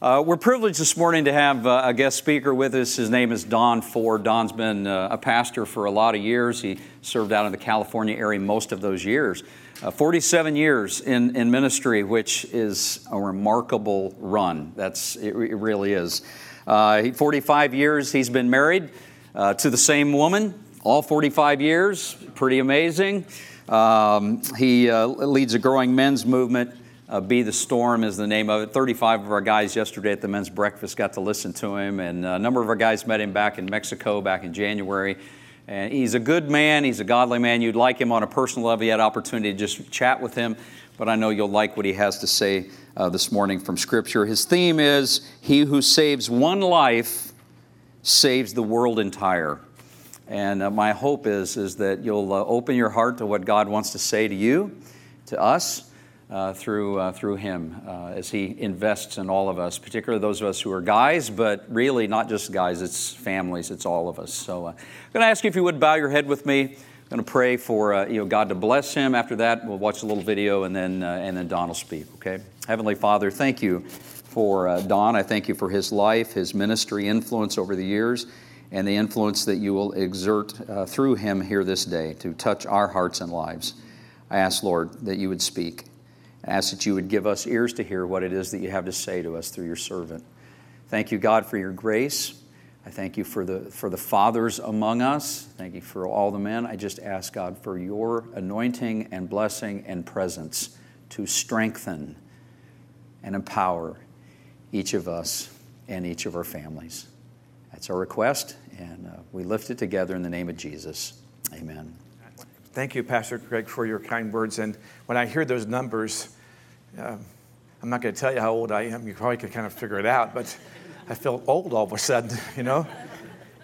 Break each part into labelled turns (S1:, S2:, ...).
S1: Uh, we're privileged this morning to have uh, a guest speaker with us. His name is Don Ford. Don's been uh, a pastor for a lot of years. He served out in the California area most of those years. Uh, 47 years in, in ministry, which is a remarkable run. That's, it, it really is. Uh, 45 years he's been married uh, to the same woman, all 45 years. Pretty amazing. Um, he leads a growing men's movement. Uh, Be the Storm is the name of it. 35 of our guys yesterday at the men's breakfast got to listen to him, and a number of our guys met him back in Mexico back in January. And he's a good man, he's a godly man. You'd like him on a personal level. You had opportunity to just chat with him, but I know you'll like what he has to say uh, this morning from Scripture. His theme is He who saves one life saves the world entire. And uh, my hope is, is that you'll uh, open your heart to what God wants to say to you, to us, uh, through, uh, through Him uh, as He invests in all of us, particularly those of us who are guys, but really not just guys, it's families, it's all of us. So uh, I'm going to ask you if you would bow your head with me. I'm going to pray for uh, you know, God to bless him. After that, we'll watch a little video and then, uh, and then Don will speak, okay? Heavenly Father, thank you for Don. I thank you for his life, his ministry influence over the years, and the influence that you will exert through him here this day to touch our hearts and lives. I ask, Lord, that you would speak. Ask that you would give us ears to hear what it is that you have to say to us through your servant. Thank you, God, for your grace. I thank you for the, for the fathers among us. Thank you for all the men. I just ask, God, for your anointing and blessing and presence to strengthen and empower each of us and each of our families. That's our request, and uh, we lift it together in the name of Jesus. Amen.
S2: Thank you, Pastor Greg, for your kind words. And when I hear those numbers, um, I'm not going to tell you how old I am. You probably could kind of figure it out, but I feel old all of a sudden, you know?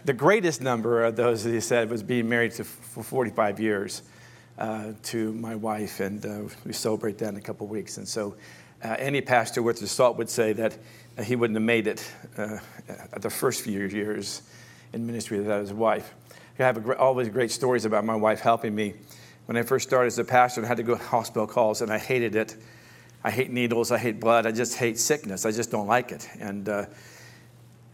S2: the greatest number of those, as he said, was being married to, for 45 years uh, to my wife, and uh, we celebrate that in a couple of weeks. And so, uh, any pastor worth his salt would say that uh, he wouldn't have made it uh, the first few years in ministry without his wife. I have a, always great stories about my wife helping me. When I first started as a pastor, I had to go to hospital calls, and I hated it I hate needles. I hate blood. I just hate sickness. I just don't like it. And, uh,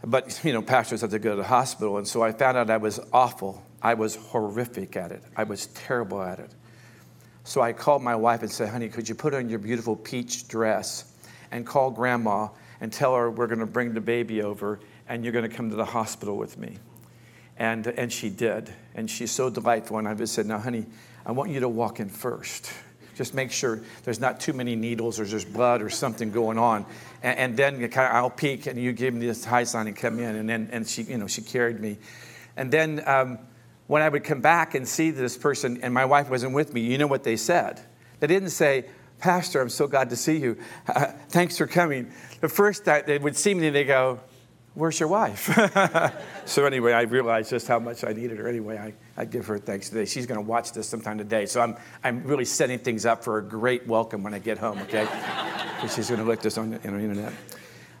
S2: but, you know, pastors have to go to the hospital. And so I found out I was awful. I was horrific at it. I was terrible at it. So I called my wife and said, honey, could you put on your beautiful peach dress and call grandma and tell her we're going to bring the baby over and you're going to come to the hospital with me? And, and she did. And she's so delightful. And I just said, now, honey, I want you to walk in first. Just make sure there's not too many needles or there's blood or something going on. And, and then kind of, I'll peek and you give me this high sign and come in. And then and she, you know, she carried me. And then um, when I would come back and see this person and my wife wasn't with me, you know what they said? They didn't say, Pastor, I'm so glad to see you. Uh, thanks for coming. The first time they would see me, they go, Where's your wife? so, anyway, I realized just how much I needed her. Anyway, I, I give her thanks today. She's going to watch this sometime today. So, I'm, I'm really setting things up for a great welcome when I get home, okay? she's going to look this on the, on the internet.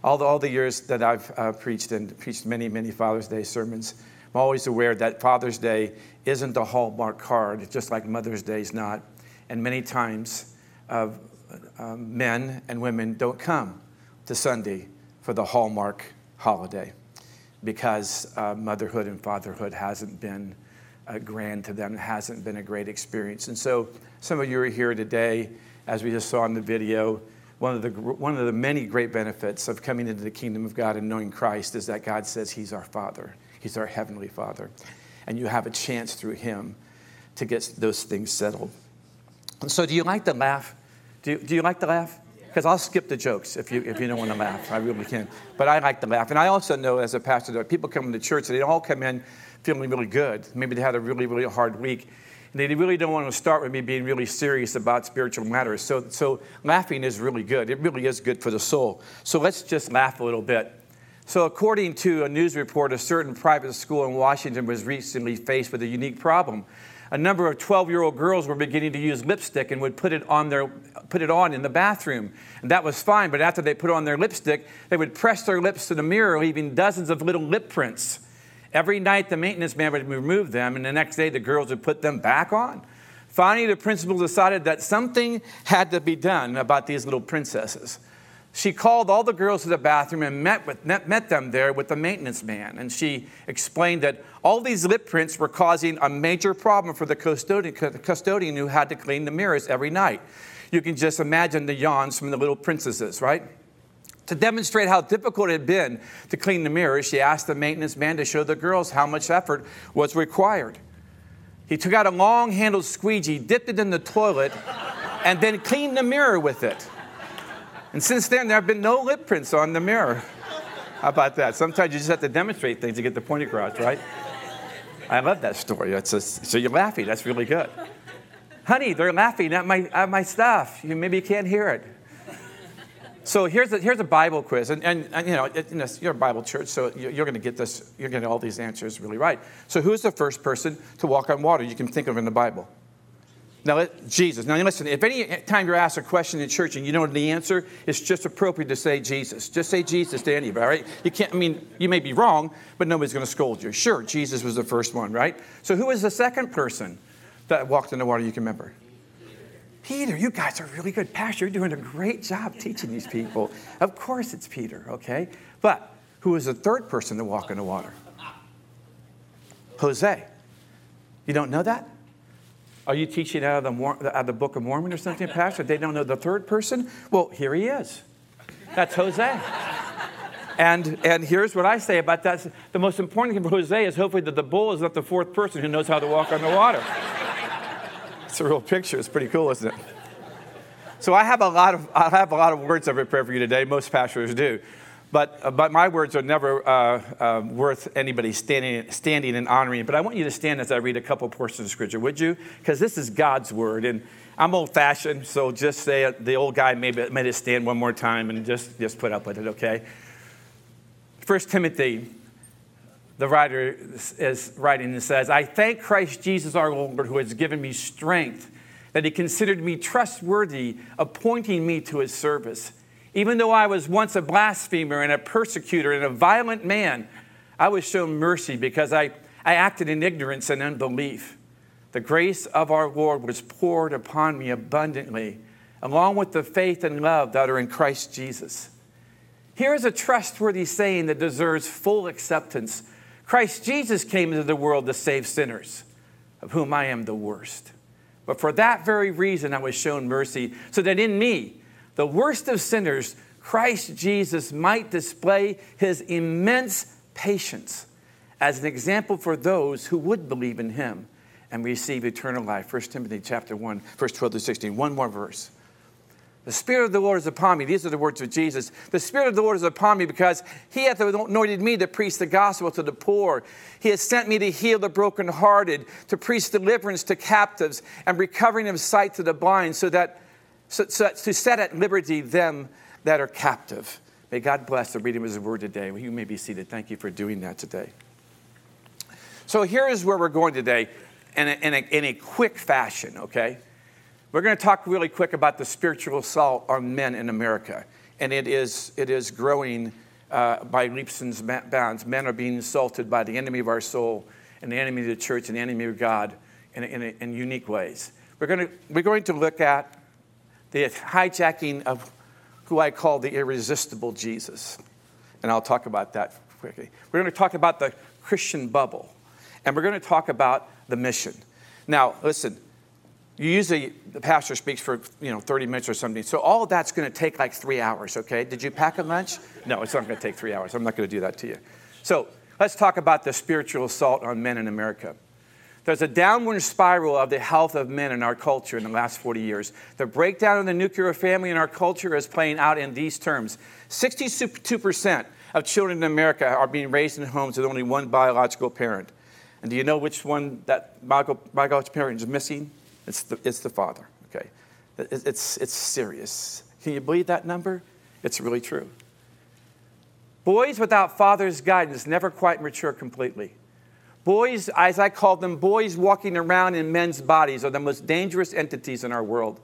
S2: All the, all the years that I've uh, preached and preached many, many Father's Day sermons, I'm always aware that Father's Day isn't a hallmark card, just like Mother's Day is not. And many times, uh, uh, men and women don't come to Sunday for the hallmark holiday because uh, motherhood and fatherhood hasn't been uh, grand to them, it hasn't been a great experience. And so, some of you are here today, as we just saw in the video. One of, the, one of the many great benefits of coming into the kingdom of God and knowing Christ is that God says He's our Father, He's our Heavenly Father. And you have a chance through Him to get those things settled. So, do you like to laugh? Do you, do you like to laugh? Because I'll skip the jokes if you, if you don't want to laugh. I really can. But I like to laugh. And I also know as a pastor that people come into church and they all come in feeling really good. Maybe they had a really, really hard week. And they really don't want to start with me being really serious about spiritual matters. So, so laughing is really good. It really is good for the soul. So let's just laugh a little bit. So, according to a news report, a certain private school in Washington was recently faced with a unique problem a number of 12 year old girls were beginning to use lipstick and would put it on their put it on in the bathroom. And that was fine but after they put on their lipstick they would press their lips to the mirror leaving dozens of little lip prints. Every night the maintenance man would remove them and the next day the girls would put them back on. Finally the principal decided that something had to be done about these little princesses she called all the girls to the bathroom and met, with, met, them there with the maintenance man. And she explained that all these lip prints were causing a major problem for the custodian, the custodian who had to clean the mirrors every night. You can just imagine the yawns from the little princesses, right? To demonstrate how difficult it had been to clean the mirrors, she asked the maintenance man to show the girls how much effort was required. He took out a long handled squeegee, dipped it in the toilet, and then cleaned the mirror with it. And since then, there have been no lip prints on the mirror. How about that? Sometimes you just have to demonstrate things to get the point across, right? I love that story. A, so you're laughing. That's really good. Honey, they're laughing at my, at my stuff. You, maybe can't hear it. So here's a, here's a Bible quiz. And, and, and you know, it, you you're a Bible church, so you're, you're going to get this, you're going to get all these answers really right. So who's the first person to walk on water you can think of in the Bible? Now, Jesus. Now, listen, if any time you're asked a question in church and you know the answer, it's just appropriate to say Jesus. Just say Jesus to anybody, right? You can't, I mean, you may be wrong, but nobody's going to scold you. Sure, Jesus was the first one, right? So, who was the second person that walked in the water you can remember? Peter, you guys are really good. Pastor, you're doing a great job teaching these people. Of course it's Peter, okay? But who was the third person to walk in the water? Jose. You don't know that? Are you teaching out of, the, out of the Book of Mormon or something, Pastor? They don't know the third person? Well, here he is. That's Jose. And, and here's what I say about that. The most important thing for Jose is hopefully that the bull is not the fourth person who knows how to walk on the water. It's a real picture. It's pretty cool, isn't it? So I have a lot of, I have a lot of words I prepare for you today. Most pastors do. But, uh, but my words are never uh, uh, worth anybody standing, standing and honoring. But I want you to stand as I read a couple portions of scripture, would you? Because this is God's word. And I'm old fashioned, so just say it. The old guy maybe made it stand one more time and just, just put up with it, okay? First Timothy, the writer is writing and says, I thank Christ Jesus our Lord who has given me strength, that he considered me trustworthy, appointing me to his service. Even though I was once a blasphemer and a persecutor and a violent man, I was shown mercy because I, I acted in ignorance and unbelief. The grace of our Lord was poured upon me abundantly, along with the faith and love that are in Christ Jesus. Here is a trustworthy saying that deserves full acceptance Christ Jesus came into the world to save sinners, of whom I am the worst. But for that very reason, I was shown mercy, so that in me, the worst of sinners, Christ Jesus might display his immense patience as an example for those who would believe in him and receive eternal life. 1 Timothy chapter 1, verse 12 to 16. One more verse. The Spirit of the Lord is upon me. These are the words of Jesus. The Spirit of the Lord is upon me because He hath anointed me to preach the gospel to the poor. He has sent me to heal the brokenhearted, to preach deliverance to captives, and recovering of sight to the blind, so that so, so, to set at liberty them that are captive. May God bless the reading of His word today. You may be seated. Thank you for doing that today. So here is where we're going today in a, in a, in a quick fashion, okay? We're going to talk really quick about the spiritual assault on men in America. And it is, it is growing uh, by leaps and bounds. Men are being assaulted by the enemy of our soul and the enemy of the church and the enemy of God in, in, in unique ways. We're to, we're going to look at the hijacking of who I call the irresistible Jesus. And I'll talk about that quickly. We're going to talk about the Christian bubble, and we're going to talk about the mission. Now, listen, you usually the pastor speaks for you know 30 minutes or something so all that's going to take like three hours okay did you pack a lunch no it's not going to take three hours i'm not going to do that to you so let's talk about the spiritual assault on men in america there's a downward spiral of the health of men in our culture in the last 40 years. The breakdown of the nuclear family in our culture is playing out in these terms 62% of children in America are being raised in homes with only one biological parent. And do you know which one that biological parent is missing? It's the, it's the father, okay? It's, it's serious. Can you believe that number? It's really true. Boys without father's guidance never quite mature completely. Boys, as I call them, boys walking around in men's bodies are the most dangerous entities in our world.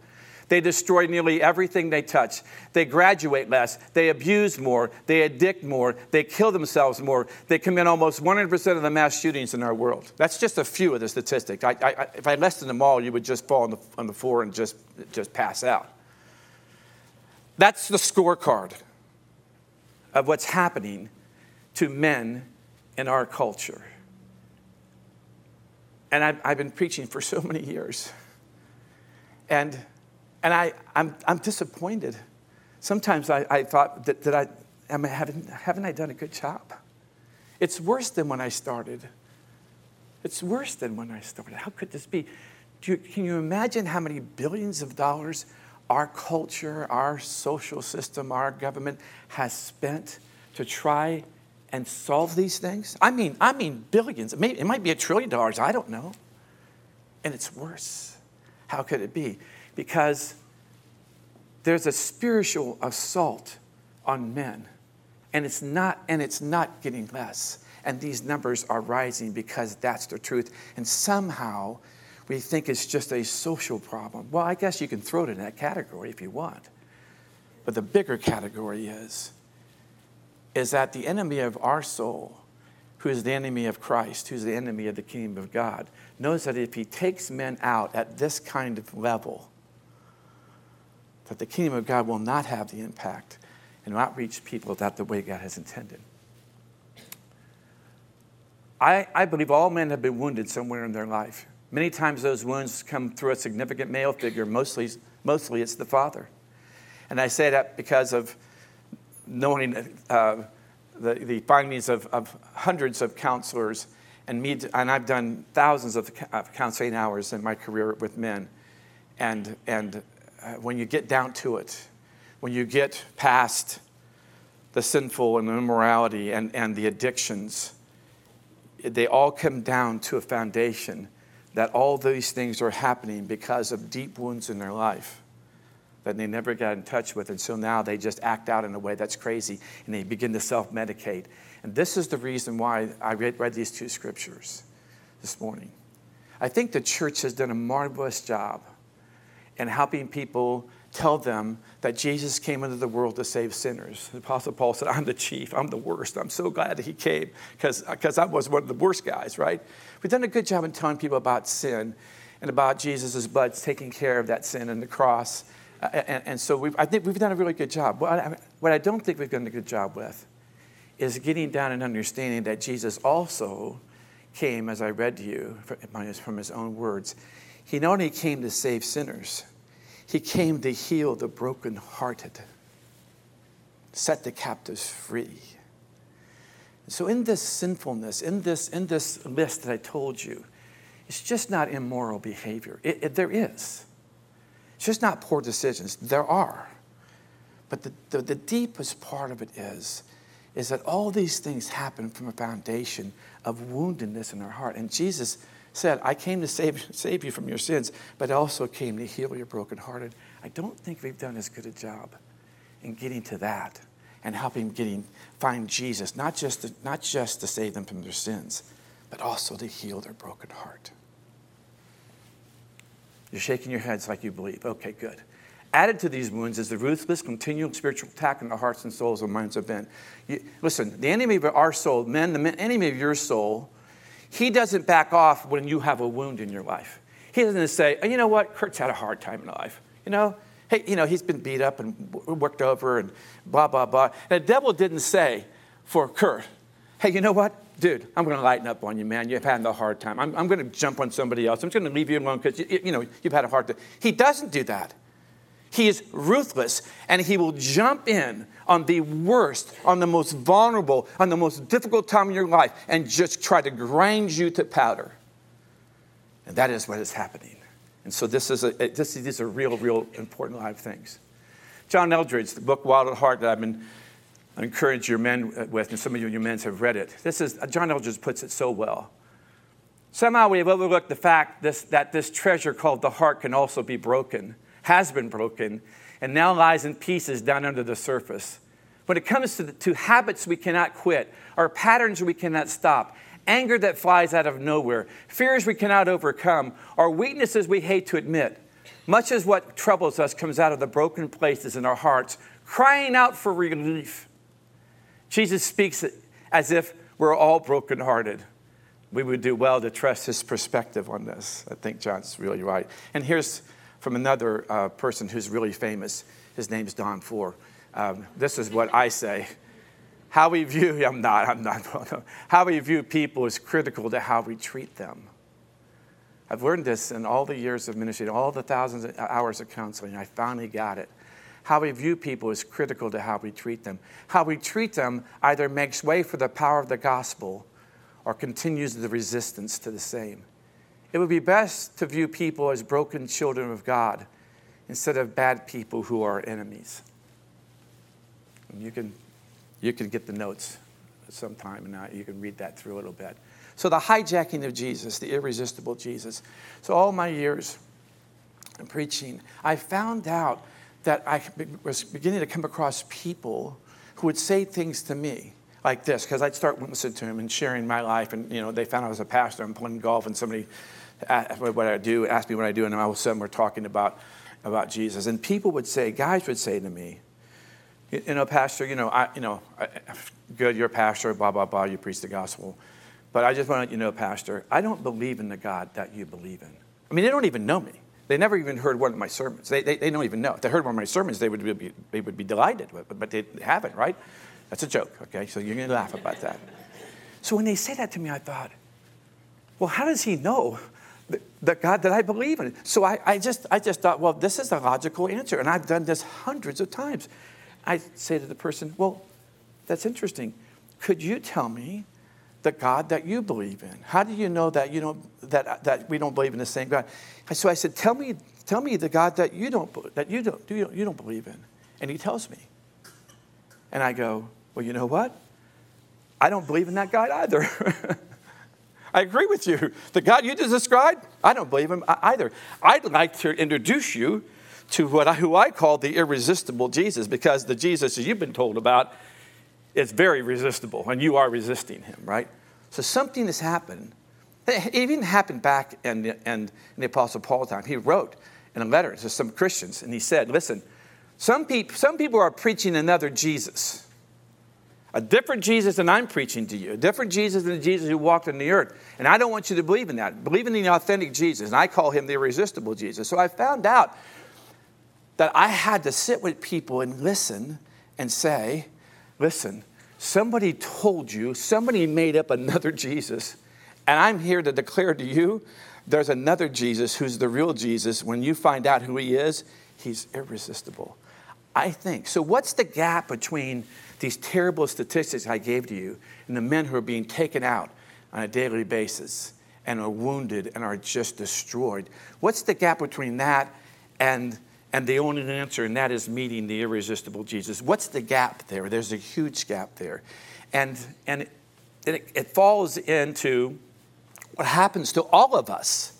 S2: They destroy nearly everything they touch. They graduate less. They abuse more. They addict more. They kill themselves more. They commit almost 100% of the mass shootings in our world. That's just a few of the statistics. I, I, if I listed them all, you would just fall on the, on the floor and just, just pass out. That's the scorecard of what's happening to men in our culture. And I've, I've been preaching for so many years. And, and I, I'm, I'm disappointed. Sometimes I, I thought that, that I, am I, haven't, haven't I done a good job? It's worse than when I started. It's worse than when I started. How could this be? You, can you imagine how many billions of dollars our culture, our social system, our government has spent to try and solve these things? I mean, I mean billions. It, may, it might be a trillion dollars, I don't know. And it's worse. How could it be? Because there's a spiritual assault on men, and it's not, and it's not getting less. And these numbers are rising because that's the truth. And somehow we think it's just a social problem. Well, I guess you can throw it in that category if you want. But the bigger category is is that the enemy of our soul, who is the enemy of Christ, who's the enemy of the kingdom of God, knows that if he takes men out at this kind of level, that the kingdom of God will not have the impact and not reach people that the way God has intended. I, I believe all men have been wounded somewhere in their life. Many times those wounds come through a significant male figure, mostly, mostly it's the father. And I say that because of knowing uh, the, the findings of, of hundreds of counselors and me, and I've done thousands of counseling hours in my career with men. And, and uh, when you get down to it, when you get past the sinful and the immorality and, and the addictions, they all come down to a foundation that all these things are happening because of deep wounds in their life that they never got in touch with. And so now they just act out in a way that's crazy and they begin to self medicate. And this is the reason why I read, read these two scriptures this morning. I think the church has done a marvelous job in helping people tell them that Jesus came into the world to save sinners. The Apostle Paul said, I'm the chief, I'm the worst. I'm so glad that he came because I was one of the worst guys, right? We've done a good job in telling people about sin and about Jesus' blood taking care of that sin and the cross. And, and, so I think we've done a really good job. What I, what I don't think we've done a good job with is getting down and understanding that Jesus also came, as I read to you from his own words, he not only came to save sinners, he came to heal the brokenhearted, set the captives free. So, in this sinfulness, in this, in this list that I told you, it's just not immoral behavior. It, it, there is. It's just not poor decisions. There are. But the, the, the deepest part of it is, is that all these things happen from a foundation of woundedness in our heart. And Jesus said, I came to save, save you from your sins, but also came to heal your brokenhearted. I don't think we've done as good a job in getting to that and helping getting find Jesus, not just to, not just to save them from their sins, but also to heal their broken heart. You're shaking your heads like you believe. Okay, good. Added to these wounds is the ruthless, continual spiritual attack on the hearts and souls and minds of men. You, listen, the enemy of our soul, men, the enemy of your soul, he doesn't back off when you have a wound in your life. He doesn't say, oh, you know what, Kurt's had a hard time in life. You know, hey, you know, he's been beat up and worked over and blah, blah, blah. And the devil didn't say for Kurt, hey, you know what, dude, I'm going to lighten up on you, man. You've had a hard time. I'm, I'm going to jump on somebody else. I'm just going to leave you alone because, you, you know, you've had a hard time. He doesn't do that. He is ruthless and he will jump in on the worst, on the most vulnerable, on the most difficult time in your life and just try to grind you to powder. And that is what is happening. And so this is a, this, these are real, real important live things. John Eldredge, the book Wild at Heart that I've been I encourage your men uh, with, and some of you your men have read it. This is John Eldredge puts it so well. Somehow we have overlooked the fact this, that this treasure called the heart can also be broken has been broken and now lies in pieces down under the surface. When it comes to, the, to habits we cannot quit, or patterns we cannot stop, anger that flies out of nowhere, fears we cannot overcome, or weaknesses we hate to admit, much as what troubles us comes out of the broken places in our hearts, crying out for relief. Jesus speaks as if we're all brokenhearted. We would do well to trust his perspective on this. I think John's really right. And here's from another uh, person who's really famous. His name's Don Ford. Um, this is what I say. How we view, I'm not, I'm not, how we view people is critical to how we treat them. I've learned this in all the years of ministry, all the thousands of hours of counseling. I finally got it. How we view people is critical to how we treat them. How we treat them either makes way for the power of the gospel or continues the resistance to the same. It would be best to view people as broken children of God instead of bad people who are enemies. And you can, you can get the notes sometime and you can read that through a little bit. So, the hijacking of Jesus, the irresistible Jesus. So, all my years in preaching, I found out that I was beginning to come across people who would say things to me like this, because I'd start listening to them and sharing my life. And, you know, they found I was a pastor, I'm playing golf, and somebody asked what I do, asked me what I do, and all of a sudden we're talking about, about Jesus. And people would say, guys would say to me, you know, Pastor, you know, I, you know, I, good, you're a pastor, blah, blah, blah, you preach the gospel. But I just want to let you know, Pastor, I don't believe in the God that you believe in. I mean, they don't even know me. They never even heard one of my sermons. They, they, they don't even know. If they heard one of my sermons, they would be, they would be delighted, but, but they haven't, right? That's a joke, okay? So you're going to laugh about that. So when they say that to me, I thought, well, how does he know the, the God that I believe in? So I, I, just, I just thought, well, this is a logical answer. And I've done this hundreds of times. I say to the person, well, that's interesting. Could you tell me the God that you believe in? How do you know that you don't that that we don't believe in the same God? So I said, tell me, tell me the God that you don't that you don't you don't, you don't believe in. And he tells me. And I go, well, you know what? I don't believe in that God either. I agree with you. The God you just described, I don't believe him either. I'd like to introduce you to what I, who I call the irresistible Jesus, because the Jesus that you've been told about is very resistible, and you are resisting him, right? So something has happened. It even happened back in the, in the Apostle Paul's time. He wrote in a letter to some Christians, and he said, Listen, some, peop- some people are preaching another Jesus, a different Jesus than I'm preaching to you, a different Jesus than the Jesus who walked on the earth. And I don't want you to believe in that. Believe in the authentic Jesus, and I call him the irresistible Jesus. So I found out that I had to sit with people and listen and say, Listen, somebody told you, somebody made up another Jesus, and I'm here to declare to you there's another Jesus who's the real Jesus. When you find out who he is, he's irresistible. I think. So, what's the gap between these terrible statistics I gave to you and the men who are being taken out on a daily basis and are wounded and are just destroyed? What's the gap between that and and the only answer, and that is meeting the irresistible Jesus. What's the gap there? There's a huge gap there. And, and it, it, falls into what happens to all of us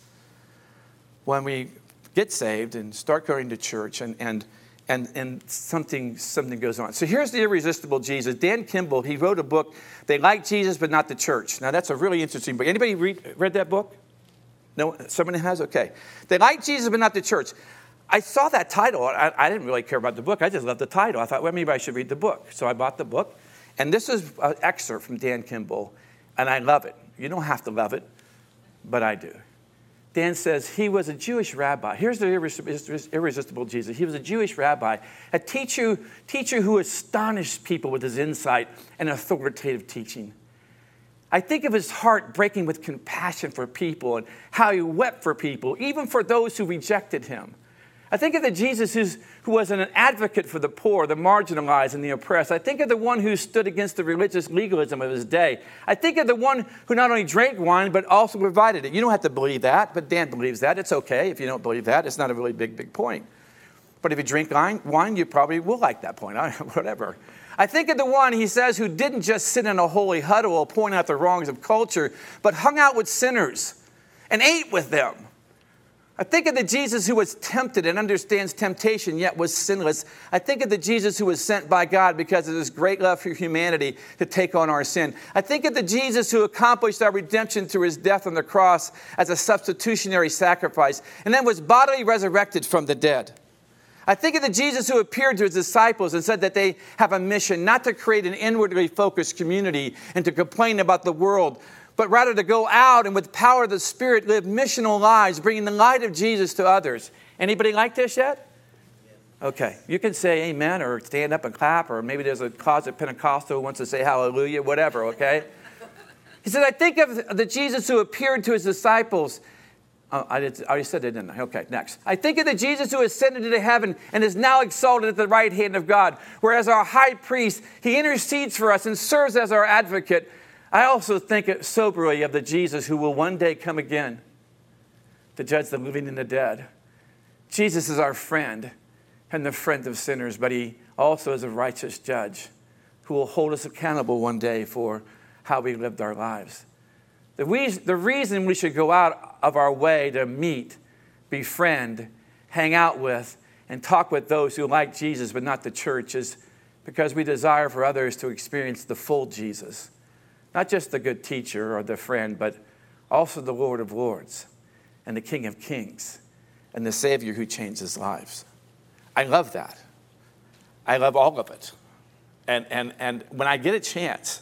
S2: when we get saved and start going to church and, and, and, and something, something goes on. So here's the irresistible Jesus. Dan Kimball, he wrote a book, They Like Jesus But Not the Church. Now that's a really interesting book. Anybody read, read that book? No, somebody has? Okay. They like Jesus but not the church. I saw that title. I, I, didn't really care about the book. I just loved the title. I thought, well, maybe I should read the book. So I bought the book. And this is an excerpt from Dan Kimball, and I love it. You don't have to love it, but I do. Dan says he was a Jewish rabbi. Here's the irresistible Jesus. He was a Jewish rabbi, a teacher, teacher who astonished people with his insight and authoritative teaching. I think of his heart breaking with compassion for people and how he wept for people, even for those who rejected him. I think of the Jesus who was an advocate for the poor, the marginalized, and the oppressed. I think of the one who stood against the religious legalism of his day. I think of the one who not only drank wine, but also provided it. You don't have to believe that, but Dan believes that. It's okay if you don't believe that. It's not a really big, big point. But if you drink wine, you probably will like that point, whatever. I think of the one, he says, who didn't just sit in a holy huddle point out the wrongs of culture, but hung out with sinners and ate with them I think of the Jesus who was tempted and understands temptation, yet was sinless. I think of the Jesus who was sent by God because of his great love for humanity to take on our sin. I think of the Jesus who accomplished our redemption through his death on the cross as a substitutionary sacrifice and then was bodily resurrected from the dead. I think of the Jesus who appeared to his disciples and said that they have a mission not to create an inwardly focused community and to complain about the world, but rather to go out and with the power of the Spirit live missional lives, bringing the light of Jesus to others. Anybody like this yet? Okay, you can say amen or stand up and clap, or maybe there's a closet Pentecostal who wants to say hallelujah, whatever, okay? He said, I think of the Jesus who appeared to his disciples. Oh, I, did, I already said it, didn't I? Okay, next. I think of the Jesus who ascended into heaven and is now exalted at the right hand of God, whereas our high priest, he intercedes for us and serves as our advocate. I also think soberly of the Jesus who will one day come again to judge the living and the dead. Jesus is our friend and the friend of sinners, but he also is a righteous judge who will hold us accountable one day for how we lived our lives. The, we, the reason we should go out of our way to meet, befriend, hang out with, and talk with those who like Jesus but not the church is because we desire for others to experience the full Jesus. Not just the good teacher or the friend, but also the Lord of Lords and the King of Kings and the Savior who changes lives. I love that. I love all of it. And, and, and when I get a chance,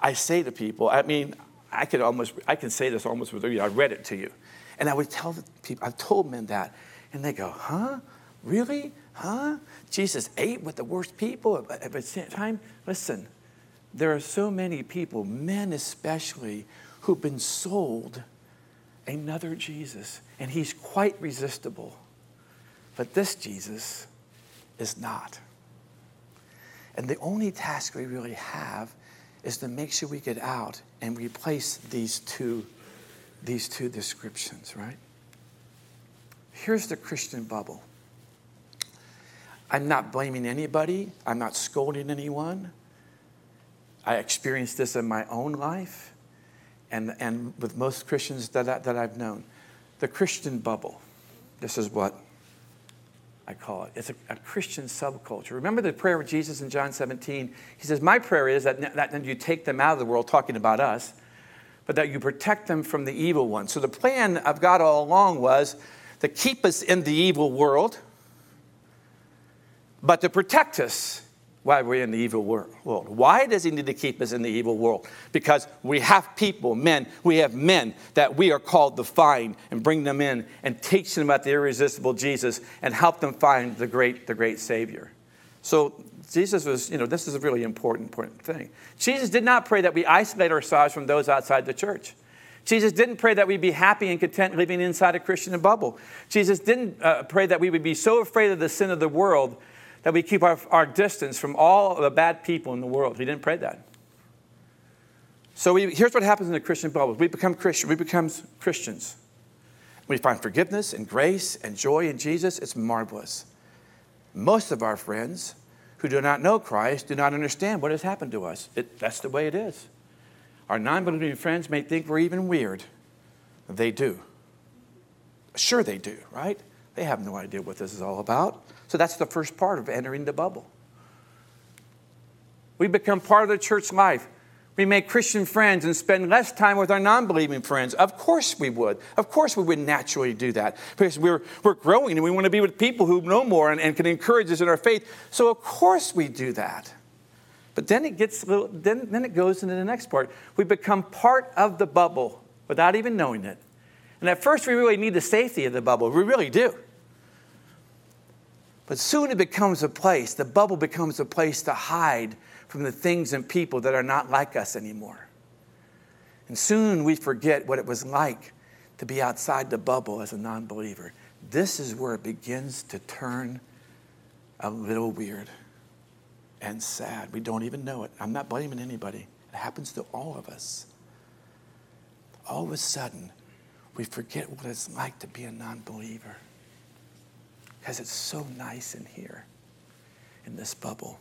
S2: I say to people, I mean, I could almost, I can say this almost with you. I read it to you. And I would tell the people, I've told men that, and they go, huh? Really? Huh? Jesus ate with the worst people at the same time? Listen, there are so many people, men especially, who've been sold another Jesus, and he's quite resistible. But this Jesus is not. And the only task we really have is to make sure we get out and replace these two, these two descriptions, right? Here's the Christian bubble. I'm not blaming anybody, I'm not scolding anyone. I experienced this in my own life and, and with most Christians that, I, that I've known. The Christian bubble. This is what I call it. It's a, a, Christian subculture. Remember the prayer of Jesus in John 17? He says, My prayer is that, that you take them out of the world, talking about us, but that you protect them from the evil one. So the plan of God all along was to keep us in the evil world, but to protect us why we're in the evil world. Why does he need to keep us in the evil world? Because we have people, men, we have men that we are called to find and bring them in and teach them about the irresistible Jesus and help them find the great, the great Savior. So Jesus was, you know, this is a really important, important thing. Jesus did not pray that we isolate ourselves from those outside the church. Jesus didn't pray that we'd be happy and content living inside a Christian bubble. Jesus didn't uh, pray that we would be so afraid of the sin of the world that we keep our, our distance from all the bad people in the world. He didn't pray that. So we, here's what happens in the Christian bubble. We become Christian. We become Christians. We find forgiveness and grace and joy in Jesus. It's marvelous. Most of our friends who do not know Christ do not understand what has happened to us. It, that's the way it is. Our non believing friends may think we're even weird. They do. Sure, they do, right? They have no idea what this is all about. So that's the first part of entering the bubble. We become part of the church life. We make Christian friends and spend less time with our non believing friends. Of course we would. Of course we would naturally do that because we're, we're growing and we want to be with people who know more and, and can encourage us in our faith. So, of course, we do that. But then it gets little, then, then it goes into the next part. We become part of the bubble without even knowing it. And at first, we really need the safety of the bubble. We really do. But soon it becomes a place, the bubble becomes a place to hide from the things and people that are not like us anymore. And soon we forget what it was like to be outside the bubble as a non believer. This is where it begins to turn a little weird and sad. We don't even know it. I'm not blaming anybody, it happens to all of us. All of a sudden, we forget what it's like to be a non believer because it's so nice in here, in this bubble.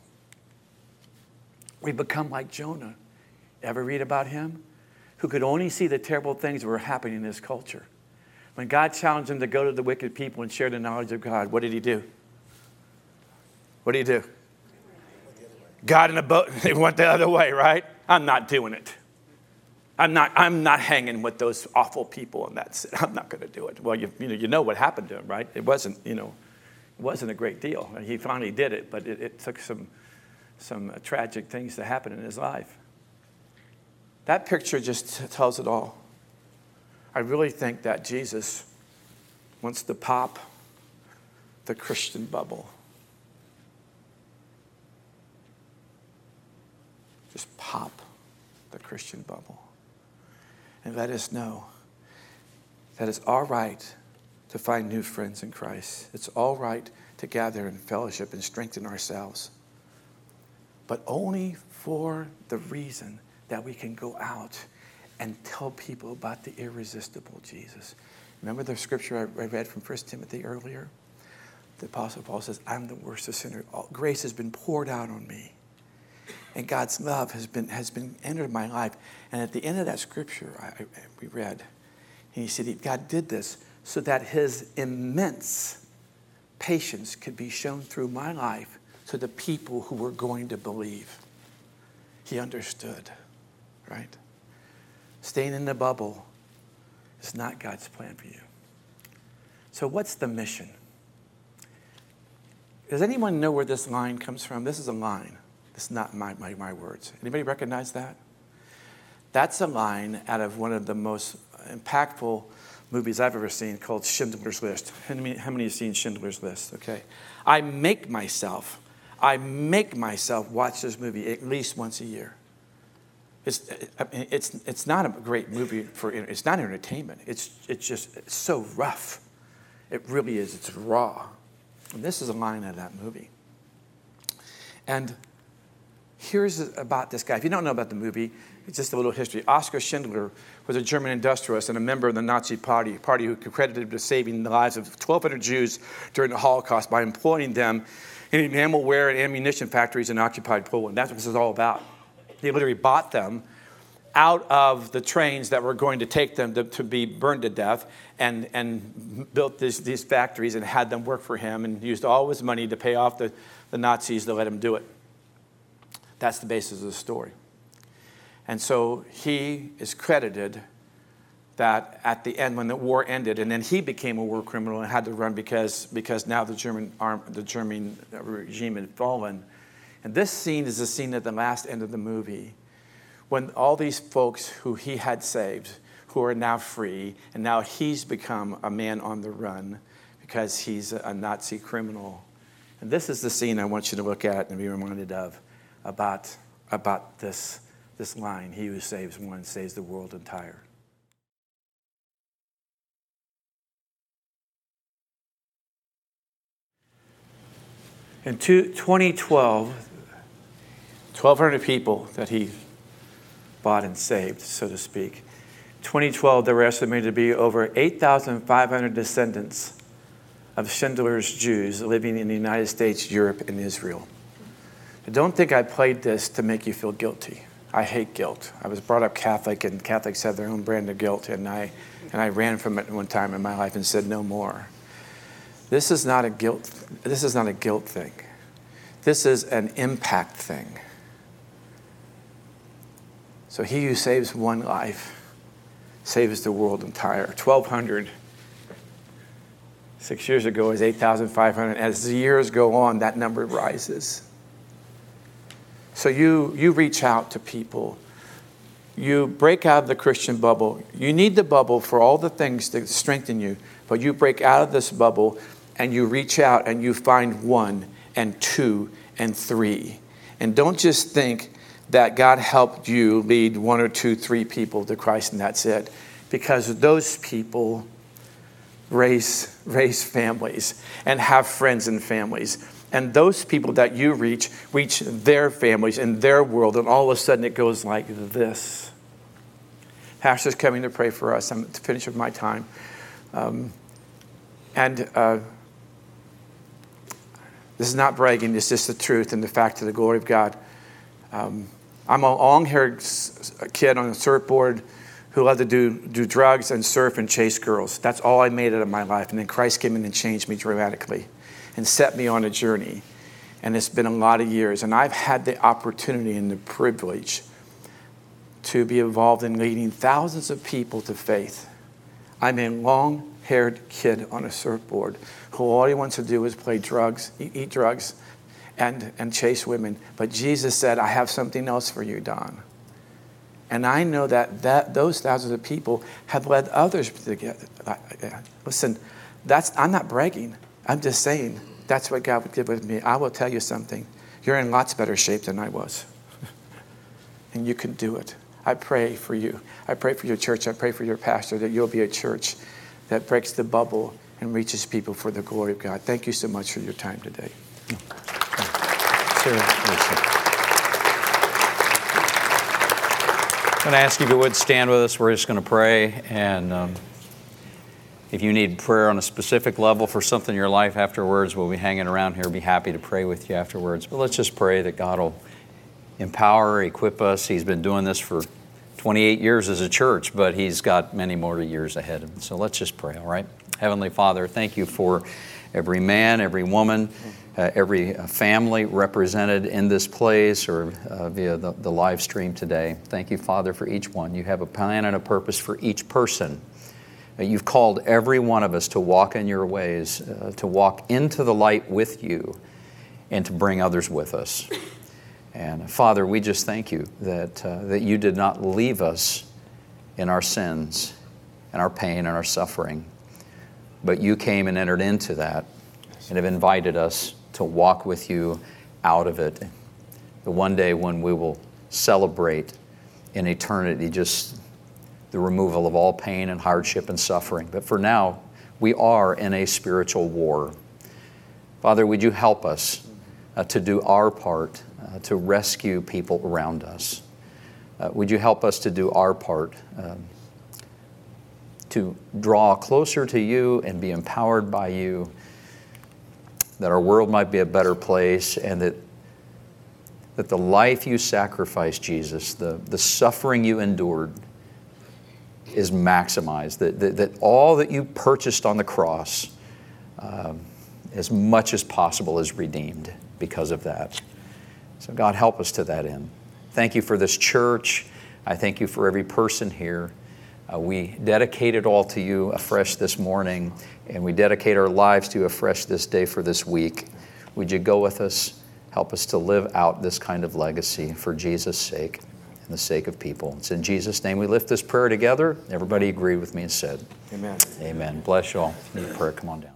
S2: We become like Jonah. Ever read about him? Who could only see the terrible things that were happening in his culture. When God challenged him to go to the wicked people and share the knowledge of God, what did he do? What did he do? God in a boat, and they went the other way, right? I'm not doing it. I'm not, I'm not hanging with those awful people, and that's it. I'm not going to do it. Well, you, you, know, you know what happened to him, right? It wasn't, you know, wasn't a great deal. He finally did it, but it, it took some, some tragic things to happen in his life. That picture just tells it all. I really think that Jesus wants to pop the Christian bubble. Just pop the Christian bubble and let us know that it's all right to find new friends in Christ. It's all right to gather in fellowship and strengthen ourselves, but only for the reason that we can go out and tell people about the irresistible Jesus. Remember the scripture I read from 1 Timothy earlier? The Apostle Paul says, I'm the worst of sinners. Grace has been poured out on me. And God's love has been, has been entered my life. And at the end of that scripture I, I, we read, and he said, God did this so that his immense patience could be shown through my life to the people who were going to believe. He understood, right? Staying in the bubble is not God's plan for you. So, what's the mission? Does anyone know where this line comes from? This is a line. This is not my, my, my words. Anybody recognize that? That's a line out of one of the most impactful movies I've ever seen called Schindler's List. How many, how many have seen Schindler's List? Okay. I make myself, I make myself watch this movie at least once a year. It's, it's, it's not a great movie for, it's not entertainment. It's, it's just it's so rough. It really is. It's raw. And this is a line of that movie. And here's about this guy. If you don't know about the movie, just a little history. Oskar Schindler was a German industrialist and a member of the Nazi party, a party who credited with saving the lives of 1,200 Jews during the Holocaust by employing them in enamelware and ammunition factories in occupied Poland. That's what this is all about. He literally bought them out of the trains that were going to take them to, to be burned to death and, and built this, these factories and had them work for him and used all his money to pay off the, the Nazis to let him do it. That's the basis of the story. And so he is credited that at the end, when the war ended, and then he became a war criminal and had to run because, because now the German, arm, the German regime had fallen. And this scene is the scene at the last end of the movie when all these folks who he had saved, who are now free, and now he's become a man on the run because he's a Nazi criminal. And this is the scene I want you to look at and be reminded of about, about this, this line He who saves one saves the world entire. In 2012, 1,200 people that he bought and saved, so to speak. 2012, there were estimated to be over 8,500 descendants of Schindler's Jews living in the United States, Europe, and Israel. Now, don't think I played this to make you feel guilty. I hate guilt. I was brought up Catholic, and Catholics have their own brand of guilt, and I, and I ran from it one time in my life and said, no more. This is not a guilt, this is not a guilt thing. This is an impact thing. So he who saves one life saves the world entire. 1,200 six years ago is 8,500. As the years go on, that number rises. So you, you reach out to people. You break out of the Christian bubble. You need the bubble for all the things that strengthen you, but you break out of this bubble and you reach out and you find one and two and three. And don't just think that God helped you lead one or two, three people to Christ, and that's it. Because those people raise, raise families and have friends and families. And those people that you reach, reach their families and their world, and all of a sudden it goes like this. Pastor's coming to pray for us. I'm to finish with my time. Um, and uh, this is not bragging, it's just the truth and the fact of the glory of God. Um, I'm a long haired kid on a surfboard who loved to do, do drugs and surf and chase girls. That's all I made out of my life. And then Christ came in and changed me dramatically and set me on a journey. And it's been a lot of years. And I've had the opportunity and the privilege to be involved in leading thousands of people to faith. I'm a long haired kid on a surfboard who all he wants to do is play drugs, eat drugs, and, and chase women. But Jesus said, I have something else for you, Don. And I know that, that those thousands of people have led others to get. Uh, uh, listen, that's, I'm not bragging. I'm just saying that's what God would give with me. I will tell you something. You're in lots better shape than I was. and you can do it. I pray for you. I pray for your church. I pray for your pastor that you'll be a church that breaks the bubble and reaches people for the glory of God. Thank you so much for your time today.
S1: Listen. I'm going to ask you if you would stand with us. We're just going to pray. And um, if you need prayer on a specific level for something in your life afterwards, we'll be hanging around here. Be happy to pray with you afterwards. But let's just pray that God will empower, equip us. He's been doing this for 28 years as a church, but He's got many more years ahead of Him. So let's just pray, all right? Heavenly Father, thank you for every man, every woman, uh, every uh, family represented in this place or uh, via the, the live stream today. Thank you, Father, for each one. You have a plan and a purpose for each person. Uh, You've called every one of us to walk in your ways, uh, to walk into the light with you, and to bring others with us. And Father, we just thank you that, uh, that you did not leave us in our sins and our pain and our suffering, but you came and entered into that and have invited us to walk with you out of it. The one day when we will celebrate in eternity just the removal of all pain and hardship and suffering. But for now, we are in a spiritual war. Father, would you help us uh, to do our part uh, to rescue people around us? Uh, would you help us to do our part um, to draw closer to you and be empowered by you, that our world might be a better place, and that, that the life you sacrificed, Jesus, the, the suffering you endured, is maximized, that, that, that all that you purchased on the cross, um, as much as possible, is redeemed because of that. So, God, help us to that end. Thank you for this church. I thank you for every person here. Uh, we dedicate it all to you afresh this morning, and we dedicate our lives to you afresh this day for this week. Would you go with us? Help us to live out this kind of legacy for Jesus' sake and the sake of people. It's in Jesus' name we lift this prayer together. Everybody agree with me and said,
S2: Amen.
S1: Amen. Bless you all. Need prayer. Come on down.